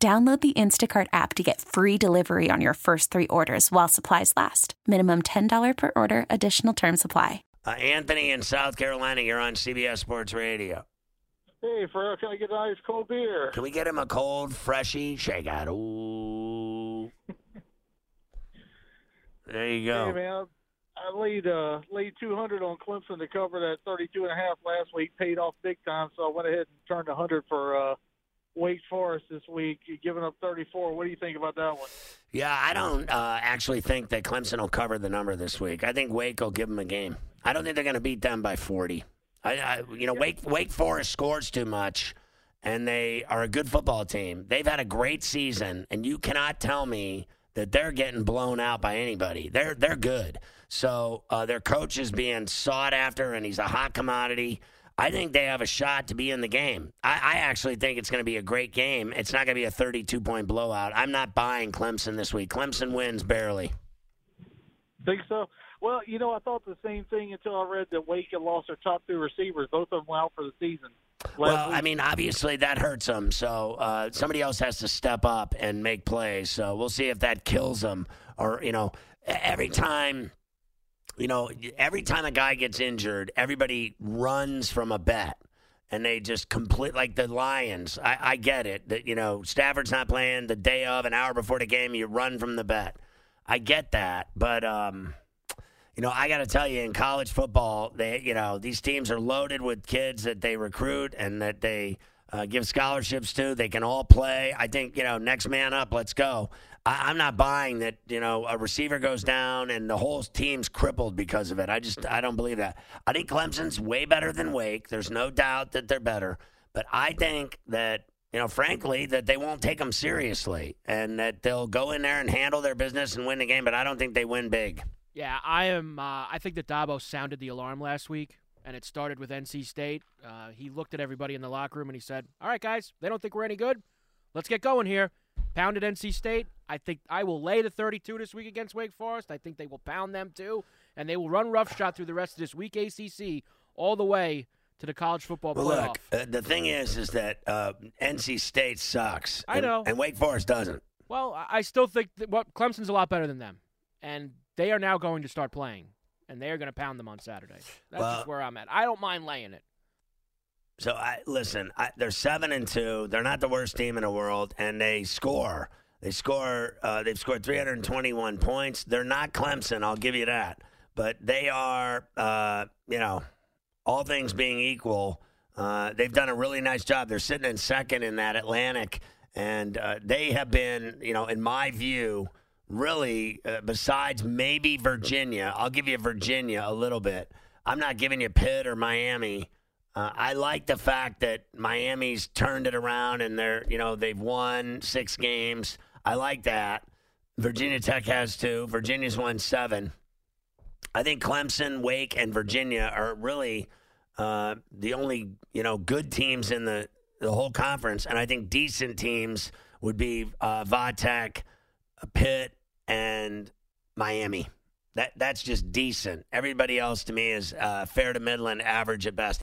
Download the Instacart app to get free delivery on your first three orders while supplies last. Minimum $10 per order, additional term supply. Uh, Anthony in South Carolina, you're on CBS Sports Radio. Hey, Fred, can I get an ice cold beer? Can we get him a cold, freshy shakeout? Ooh. there you go. Hey, man, I laid uh, laid 200 on Clemson to cover that 32 and a half last week. Paid off big time, so I went ahead and turned 100 for uh, Wake Forest this week, giving up 34. What do you think about that one? Yeah, I don't uh, actually think that Clemson will cover the number this week. I think Wake will give them a game. I don't think they're going to beat them by 40. I, I, you know, Wake Wake Forest scores too much, and they are a good football team. They've had a great season, and you cannot tell me that they're getting blown out by anybody. They're they're good. So uh, their coach is being sought after, and he's a hot commodity. I think they have a shot to be in the game. I, I actually think it's going to be a great game. It's not going to be a 32 point blowout. I'm not buying Clemson this week. Clemson wins barely. Think so? Well, you know, I thought the same thing until I read that Wake had lost their top two receivers. Both of them out for the season. Well, I mean, obviously that hurts them. So uh, somebody else has to step up and make plays. So we'll see if that kills them. Or you know, every time you know, every time a guy gets injured, everybody runs from a bet. And they just complete like the Lions. I, I get it that you know Stafford's not playing the day of, an hour before the game. You run from the bet. I get that, but um, you know, I got to tell you, in college football, they, you know, these teams are loaded with kids that they recruit and that they uh, give scholarships to. They can all play. I think, you know, next man up, let's go. I, am not buying that, you know, a receiver goes down and the whole team's crippled because of it. I just, I don't believe that. I think Clemson's way better than Wake. There's no doubt that they're better. But I think that, you know, frankly, that they won't take them seriously and that they'll go in there and handle their business and win the game. But I don't think they win big. Yeah, I am. Uh, I think that Dabo sounded the alarm last week and it started with NC State. Uh, he looked at everybody in the locker room and he said, "All right, guys, they don't think we're any good. Let's get going here." Pounded NC State. I think I will lay the 32 this weak against Wake Forest. I think they will pound them too, and they will run roughshod through the rest of this week ACC all the way to the college football well, playoff. Look, uh, the thing is, is that uh, NC State sucks. I know, and Wake Forest doesn't. Well, I still think that what well, Clemson's a lot better than them, and they are now going to start playing and they are going to pound them on Saturday. That's well, just where I'm at. I don't mind laying it. So I listen. I, they're seven and two. They're not the worst team in the world, and they score. They score. Uh, they've scored 321 points. They're not Clemson. I'll give you that. But they are. Uh, you know, all things being equal, uh, they've done a really nice job. They're sitting in second in that Atlantic, and uh, they have been. You know, in my view really, uh, besides maybe Virginia, I'll give you Virginia a little bit. I'm not giving you Pitt or Miami. Uh, I like the fact that Miami's turned it around and they're, you know, they've won six games. I like that. Virginia Tech has two. Virginia's won seven. I think Clemson, Wake, and Virginia are really uh, the only, you know, good teams in the the whole conference, and I think decent teams would be uh, Vatech, Pitt, and Miami. That that's just decent. Everybody else to me is uh, fair to middling, average at best.